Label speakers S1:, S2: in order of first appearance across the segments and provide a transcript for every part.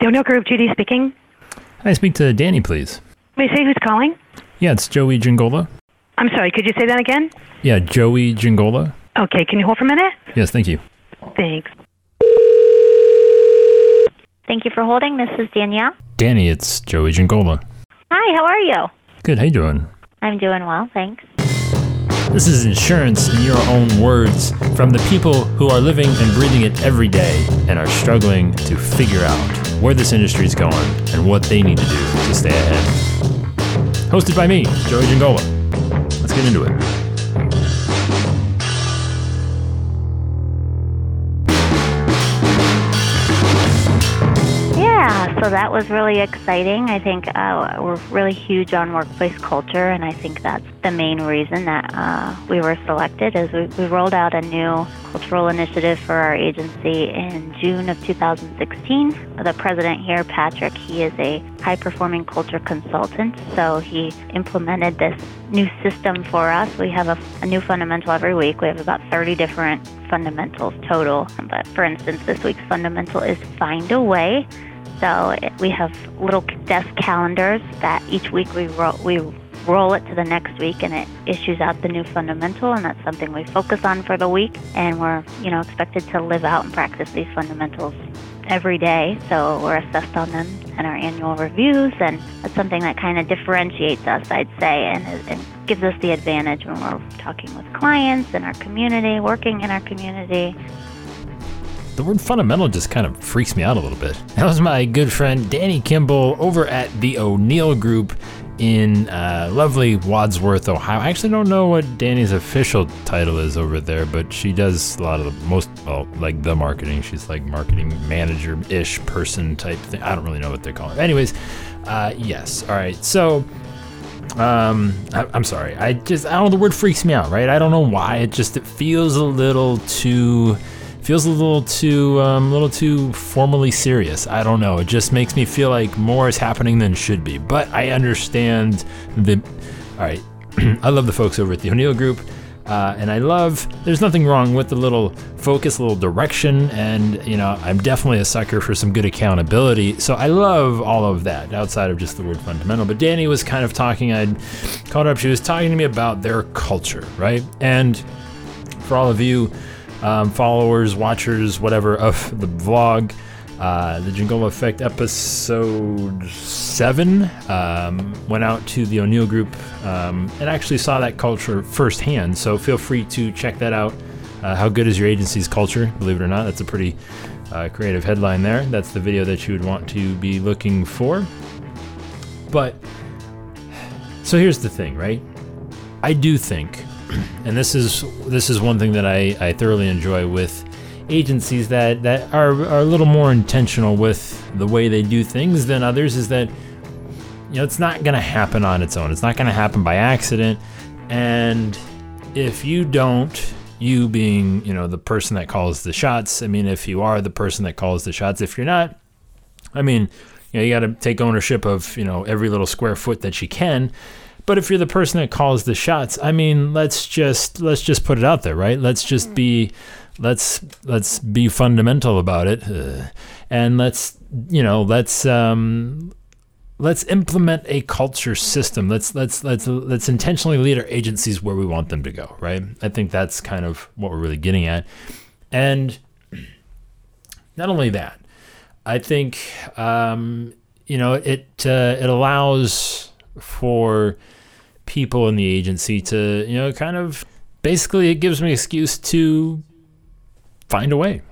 S1: The O'Neill Group, Judy speaking.
S2: Can I speak to Danny, please?
S1: May I say who's calling?
S2: Yeah, it's Joey Giangola.
S1: I'm sorry, could you say that again?
S2: Yeah, Joey Giangola.
S1: Okay, can you hold for a minute?
S2: Yes, thank you.
S1: Thanks.
S3: Thank you for holding. This is Danielle.
S2: Danny, it's Joey Giangola.
S3: Hi, how are you?
S2: Good, how you doing?
S3: I'm doing well, thanks.
S2: This is insurance in your own words from the people who are living and breathing it every day and are struggling to figure out where this industry is going and what they need to do to stay ahead. Hosted by me, Joey Giangola. Let's get into it.
S3: Yeah, so that was really exciting. I think uh, we're really huge on workplace culture, and I think that's the main reason that uh, we were selected. Is we, we rolled out a new cultural initiative for our agency in June of 2016. The president here, Patrick, he is a high-performing culture consultant, so he implemented this new system for us. We have a, a new fundamental every week. We have about 30 different fundamentals total. But for instance, this week's fundamental is find a way. So we have little desk calendars that each week we roll, we roll it to the next week, and it issues out the new fundamental, and that's something we focus on for the week. And we're you know expected to live out and practice these fundamentals every day. So we're assessed on them in our annual reviews, and that's something that kind of differentiates us, I'd say, and, and gives us the advantage when we're talking with clients in our community, working in our community.
S2: The word fundamental just kind of freaks me out a little bit. That was my good friend Danny Kimball over at the O'Neill Group in uh, lovely Wadsworth, Ohio. I actually don't know what Danny's official title is over there, but she does a lot of the most, well, like the marketing. She's like marketing manager ish person type thing. I don't really know what they call it. Anyways, uh, yes. All right. So, um, I, I'm sorry. I just, I don't know. The word freaks me out, right? I don't know why. It just, it feels a little too feels a little too um, a little too formally serious. I don't know. It just makes me feel like more is happening than should be. But I understand the. All right, I love the folks over at the O'Neill Group. Uh, and I love, there's nothing wrong with the little focus, a little direction, and you know, I'm definitely a sucker for some good accountability. So I love all of that outside of just the word fundamental. But Danny was kind of talking, I'd called her up, she was talking to me about their culture, right? And for all of you um, followers, watchers, whatever of the vlog. Uh, the Jingle Effect episode seven um, went out to the O'Neill Group um, and actually saw that culture firsthand. So feel free to check that out. Uh, how good is your agency's culture? Believe it or not, that's a pretty uh, creative headline there. That's the video that you would want to be looking for. But so here's the thing, right? I do think and this is this is one thing that I, I thoroughly enjoy with agencies that, that are, are a little more intentional with the way they do things than others is that you know it's not going to happen on its own. It's not going to happen by accident. And if you don't you being you know the person that calls the shots i mean if you are the person that calls the shots if you're not i mean you know you got to take ownership of you know every little square foot that you can but if you're the person that calls the shots, I mean, let's just let's just put it out there, right? Let's just be let's let's be fundamental about it, uh, and let's you know let's um, let's implement a culture system. Let's let's let's let's intentionally lead our agencies where we want them to go, right? I think that's kind of what we're really getting at, and not only that, I think um, you know it uh, it allows for people in the agency to, you know, kind of basically it gives me excuse to find a way.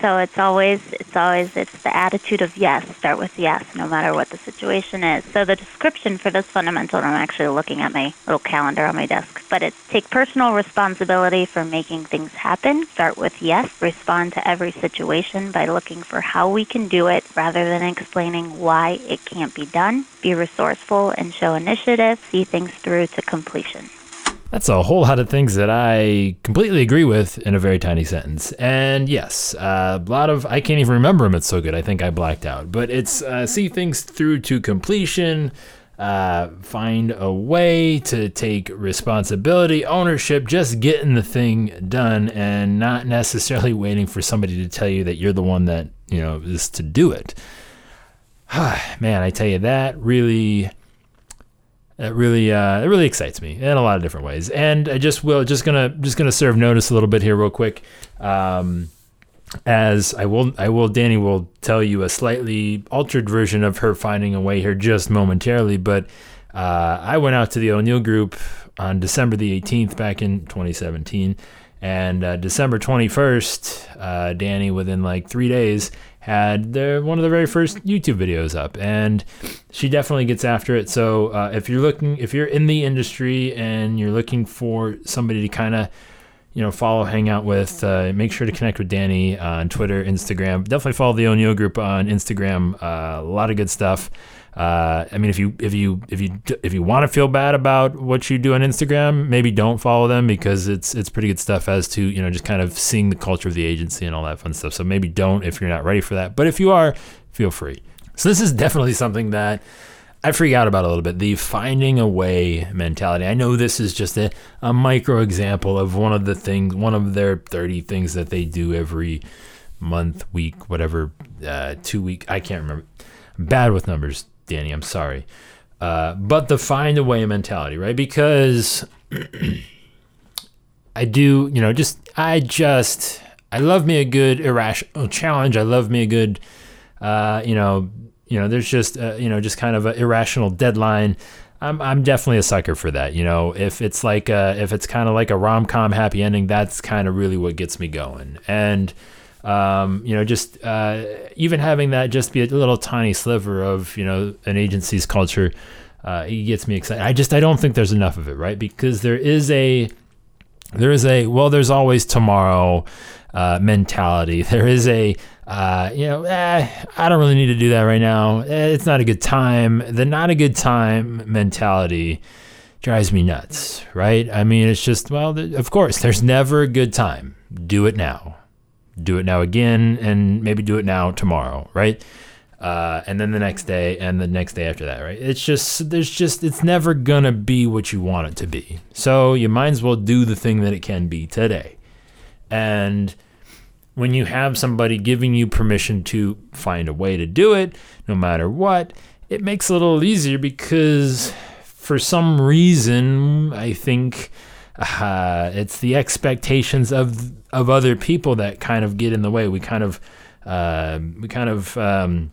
S3: So it's always it's always it's the attitude of yes. Start with yes, no matter what the situation is. So the description for this fundamental, I'm actually looking at my little calendar on my desk, but it's take personal responsibility for making things happen. Start with yes. Respond to every situation by looking for how we can do it rather than explaining why it can't be done. Be resourceful and show initiative. See things through to completion.
S2: That's a whole lot of things that I completely agree with in a very tiny sentence. And yes, uh, a lot of, I can't even remember them. It's so good. I think I blacked out. But it's uh, see things through to completion, uh, find a way to take responsibility, ownership, just getting the thing done and not necessarily waiting for somebody to tell you that you're the one that, you know, is to do it. man, I tell you that really that really uh, it really excites me in a lot of different ways. And I just will just gonna just gonna serve notice a little bit here real quick. Um, as I will I will Danny will tell you a slightly altered version of her finding a way here just momentarily, but uh, I went out to the O'Neill group on December the 18th back in 2017. And uh, December 21st, uh, Danny, within like three days, had their, one of the very first YouTube videos up, and she definitely gets after it. So uh, if you're looking, if you're in the industry and you're looking for somebody to kind of you know, follow, hang out with. Uh, make sure to connect with Danny on Twitter, Instagram. Definitely follow the O'Neill Group on Instagram. Uh, a lot of good stuff. Uh, I mean, if you if you if you if you want to feel bad about what you do on Instagram, maybe don't follow them because it's it's pretty good stuff as to you know just kind of seeing the culture of the agency and all that fun stuff. So maybe don't if you're not ready for that. But if you are, feel free. So this is definitely something that I freak out about a little bit the finding a way mentality. I know this is just a, a micro example of one of the things, one of their 30 things that they do every month, week, whatever, uh, two week. I can't remember. I'm bad with numbers, Danny. I'm sorry. Uh, but the find a way mentality, right? Because I do, you know, just, I just, I love me a good irrational challenge. I love me a good, uh, you know, you know, there's just uh, you know just kind of an irrational deadline. I'm I'm definitely a sucker for that. You know, if it's like a, if it's kind of like a rom com happy ending, that's kind of really what gets me going. And um, you know, just uh, even having that just be a little tiny sliver of you know an agency's culture, uh, it gets me excited. I just I don't think there's enough of it, right? Because there is a there is a well, there's always tomorrow uh, mentality. There is a uh, you know, eh, I don't really need to do that right now. Eh, it's not a good time. The not a good time mentality drives me nuts, right? I mean, it's just, well, of course, there's never a good time. Do it now. Do it now again, and maybe do it now tomorrow, right? Uh, and then the next day, and the next day after that, right? It's just, there's just, it's never gonna be what you want it to be. So you might as well do the thing that it can be today. And, when you have somebody giving you permission to find a way to do it, no matter what, it makes it a little easier because for some reason, I think uh, it's the expectations of of other people that kind of get in the way. We kind of uh, we kind of um,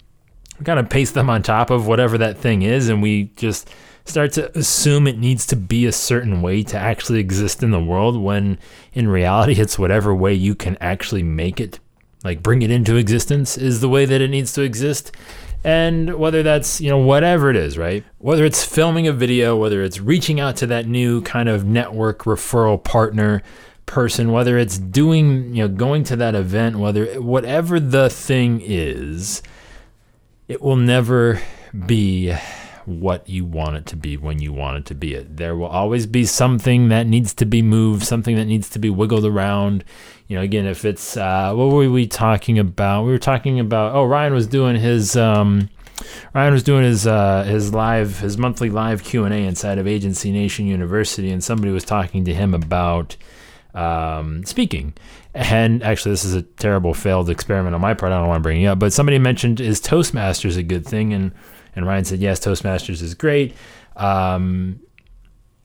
S2: we kind of paste them on top of whatever that thing is, and we just start to assume it needs to be a certain way to actually exist in the world when in reality it's whatever way you can actually make it like bring it into existence is the way that it needs to exist and whether that's you know whatever it is right? Whether it's filming a video whether it's reaching out to that new kind of network referral partner person whether it's doing you know going to that event whether whatever the thing is it will never be what you want it to be when you want it to be it. There will always be something that needs to be moved, something that needs to be wiggled around. You know, again, if it's uh, what were we talking about? We were talking about oh, Ryan was doing his um, Ryan was doing his uh, his live his monthly live Q and A inside of Agency Nation University, and somebody was talking to him about um, speaking. And actually, this is a terrible failed experiment on my part. I don't want to bring it up, but somebody mentioned is Toastmasters a good thing, and and Ryan said, yes, Toastmasters is great. Um,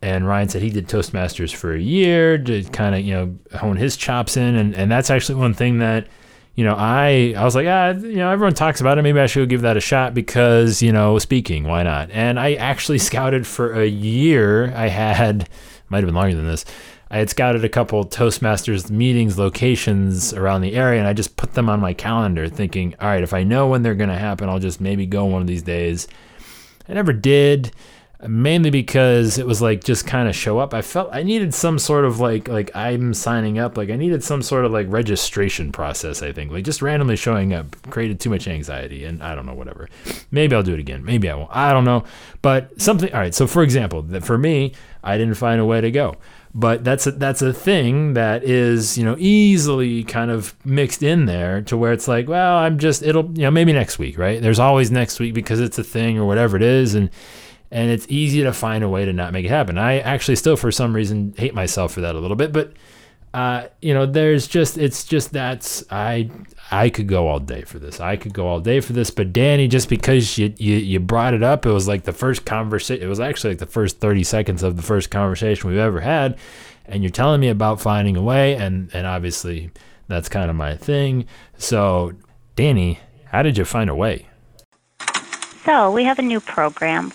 S2: and Ryan said he did Toastmasters for a year to kind of, you know, hone his chops in. And, and that's actually one thing that, you know, I, I was like, ah, you know, everyone talks about it. Maybe I should give that a shot because, you know, speaking, why not? And I actually scouted for a year. I had, might have been longer than this. I had scouted a couple Toastmasters meetings locations around the area and I just put them on my calendar thinking, all right, if I know when they're going to happen, I'll just maybe go one of these days. I never did, mainly because it was like just kind of show up. I felt I needed some sort of like like I'm signing up, like I needed some sort of like registration process, I think. Like just randomly showing up created too much anxiety and I don't know whatever. Maybe I'll do it again. Maybe I won't. I don't know. But something all right, so for example, for me, I didn't find a way to go but that's a, that's a thing that is you know easily kind of mixed in there to where it's like well i'm just it'll you know maybe next week right? There's always next week because it's a thing or whatever it is. And and it's easy to find a way to not make it happen. I actually still for some reason hate myself for that a little bit. But uh, you know, there's just it's just that's I I could go all day for this. I could go all day for this. But Danny, just because you you, you brought it up, it was like the first conversation. It was actually like the first thirty seconds of the first conversation we've ever had, and you're telling me about finding a way, and and obviously that's kind of my thing. So, Danny, how did you find a way?
S3: So we have a new program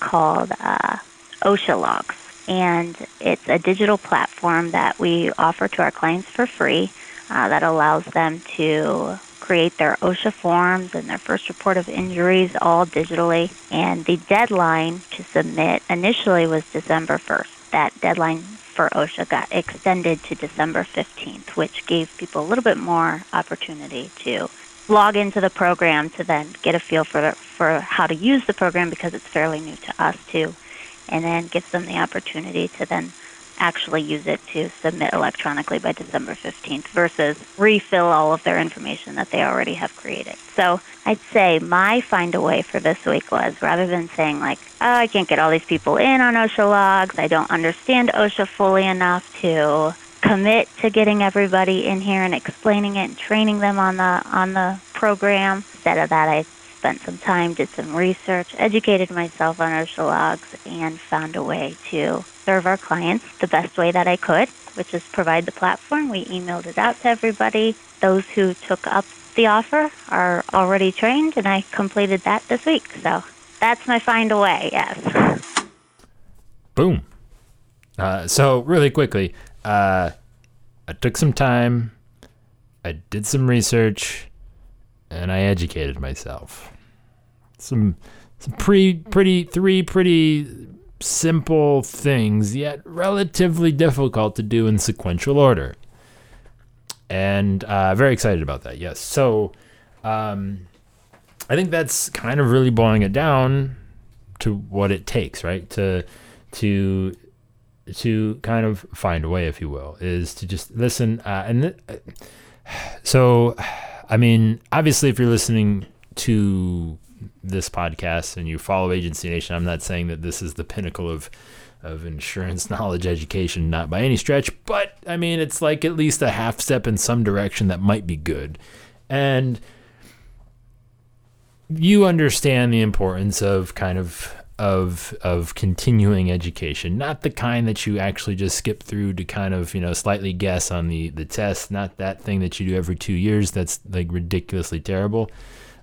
S3: called uh, OSHA Logs, and it's a digital platform that we offer to our clients for free uh, that allows them to create their OSHA forms and their first report of injuries all digitally. And the deadline to submit initially was December 1st. That deadline for OSHA got extended to December 15th, which gave people a little bit more opportunity to log into the program to then get a feel for for how to use the program because it's fairly new to us too, and then gives them the opportunity to then actually use it to submit electronically by December 15th versus refill all of their information that they already have created. So I'd say my find a way for this week was rather than saying like, oh, I can't get all these people in on OSHA logs, I don't understand OSHA fully enough to commit to getting everybody in here and explaining it and training them on the on the program. Instead of that, I spent some time, did some research, educated myself on OSHA logs, and found a way to serve our clients the best way that I could, which is provide the platform. We emailed it out to everybody. Those who took up the offer are already trained, and I completed that this week. So that's my find a way, yes.
S2: Boom. Uh, so, really quickly, uh, I took some time, I did some research, and I educated myself. Some, some pretty, pretty, three pretty simple things, yet relatively difficult to do in sequential order. And uh, very excited about that. Yes. So, um, I think that's kind of really boiling it down to what it takes, right? To to to kind of find a way, if you will, is to just listen. Uh, and th- so, I mean, obviously, if you're listening to this podcast and you follow Agency Nation, I'm not saying that this is the pinnacle of of insurance knowledge education, not by any stretch, but I mean, it's like at least a half step in some direction that might be good. And you understand the importance of kind of of of continuing education, not the kind that you actually just skip through to kind of you know slightly guess on the the test, not that thing that you do every two years that's like ridiculously terrible.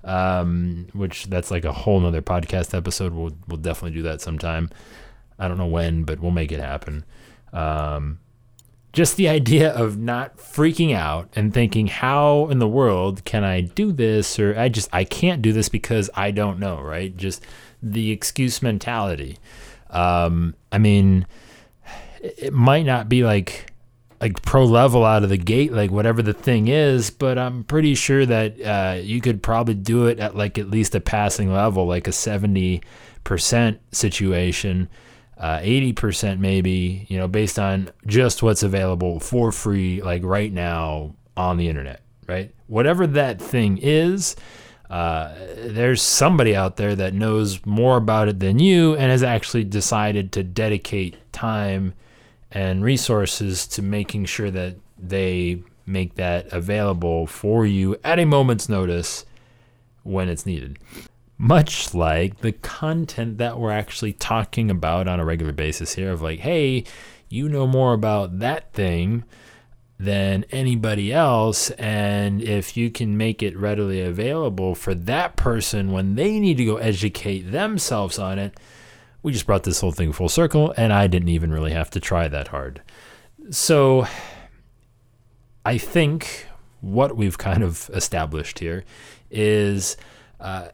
S2: Um, which that's like a whole nother podcast episode. We'll we'll definitely do that sometime. I don't know when, but we'll make it happen. Um, just the idea of not freaking out and thinking, how in the world can I do this? Or I just, I can't do this because I don't know, right? Just the excuse mentality. Um, I mean, it might not be like like pro level out of the gate, like whatever the thing is, but I'm pretty sure that uh, you could probably do it at like at least a passing level, like a 70% situation, uh, 80% maybe, you know, based on just what's available for free, like right now on the internet, right? Whatever that thing is, uh, there's somebody out there that knows more about it than you and has actually decided to dedicate time and resources to making sure that they make that available for you at a moment's notice when it's needed. Much like the content that we're actually talking about on a regular basis here of like, hey, you know more about that thing than anybody else. And if you can make it readily available for that person when they need to go educate themselves on it, we just brought this whole thing full circle, and I didn't even really have to try that hard. So I think what we've kind of established here is uh,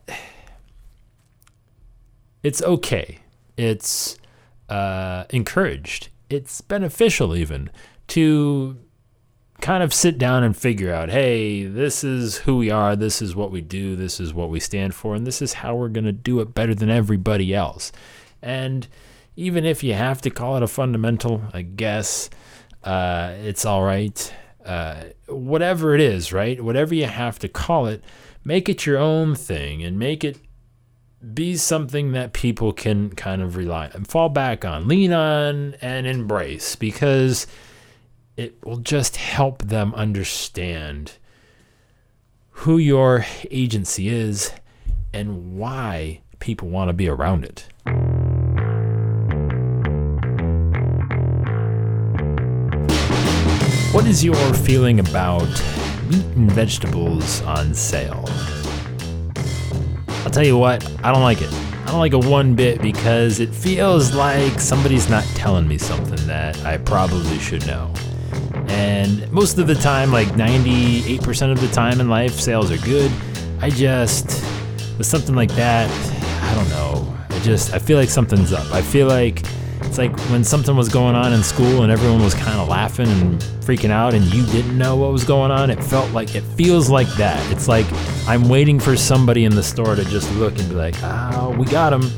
S2: it's okay. It's uh, encouraged. It's beneficial even to kind of sit down and figure out hey, this is who we are, this is what we do, this is what we stand for, and this is how we're going to do it better than everybody else. And even if you have to call it a fundamental, I guess uh, it's all right. Uh, whatever it is, right? Whatever you have to call it, make it your own thing and make it be something that people can kind of rely and fall back on, lean on, and embrace because it will just help them understand who your agency is and why people want to be around it. What is your feeling about meat and vegetables on sale? I'll tell you what, I don't like it. I don't like it one bit because it feels like somebody's not telling me something that I probably should know. And most of the time, like 98% of the time in life, sales are good. I just, with something like that, I don't know. I just, I feel like something's up. I feel like it's like when something was going on in school and everyone was kind of laughing and freaking out and you didn't know what was going on. It felt like, it feels like that. It's like I'm waiting for somebody in the store to just look and be like, oh, we got him.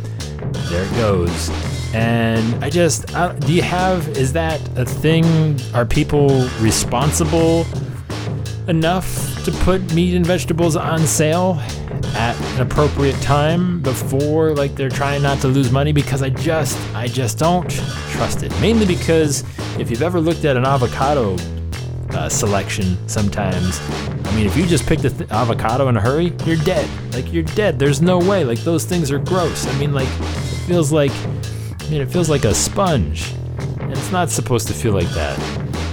S2: There it goes. And I just, I, do you have, is that a thing? Are people responsible enough to put meat and vegetables on sale at an appropriate time before like they're trying not to lose money because I just I just don't trust it. Mainly because if you've ever looked at an avocado uh, selection sometimes I mean if you just pick the th- avocado in a hurry, you're dead. Like you're dead. There's no way. Like those things are gross. I mean like it feels like I mean it feels like a sponge. And it's not supposed to feel like that.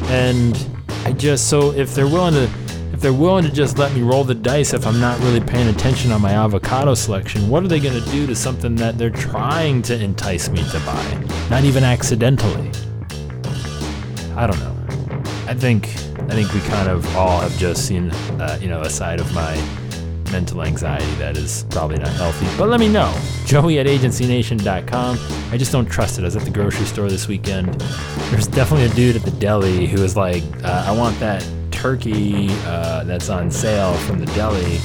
S2: And I just so if they're willing to they're willing to just let me roll the dice if I'm not really paying attention on my avocado selection, what are they going to do to something that they're trying to entice me to buy? Not even accidentally. I don't know. I think I think we kind of all have just seen, uh, you know, a side of my mental anxiety that is probably not healthy. But let me know. Joey at agencynation.com. I just don't trust it. I was at the grocery store this weekend. There's definitely a dude at the deli who was like, uh, I want that turkey uh, that's on sale from the deli.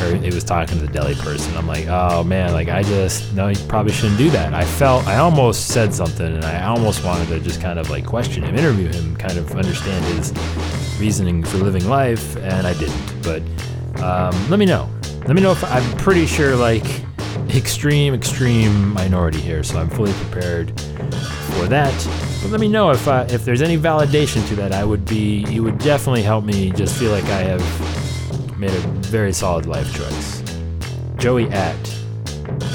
S2: Or it was talking to the deli person. I'm like, oh man, like I just no, you probably shouldn't do that. I felt I almost said something, and I almost wanted to just kind of like question him, interview him, kind of understand his reasoning for living life, and I didn't. But um, let me know. Let me know if I'm pretty sure like extreme, extreme minority here, so I'm fully prepared for that. Let me know if uh, if there's any validation to that. I would be. It would definitely help me just feel like I have made a very solid life choice. Joey at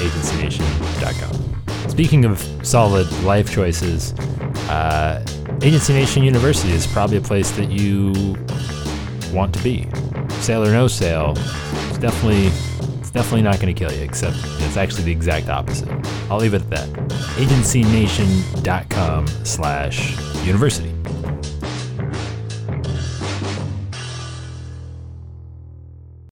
S2: agencynation.com. Speaking of solid life choices, uh, Agency Nation University is probably a place that you want to be. Sale or no sale, it's definitely definitely not going to kill you. Except it's actually the exact opposite. I'll leave it at that. AgencyNation.com slash university.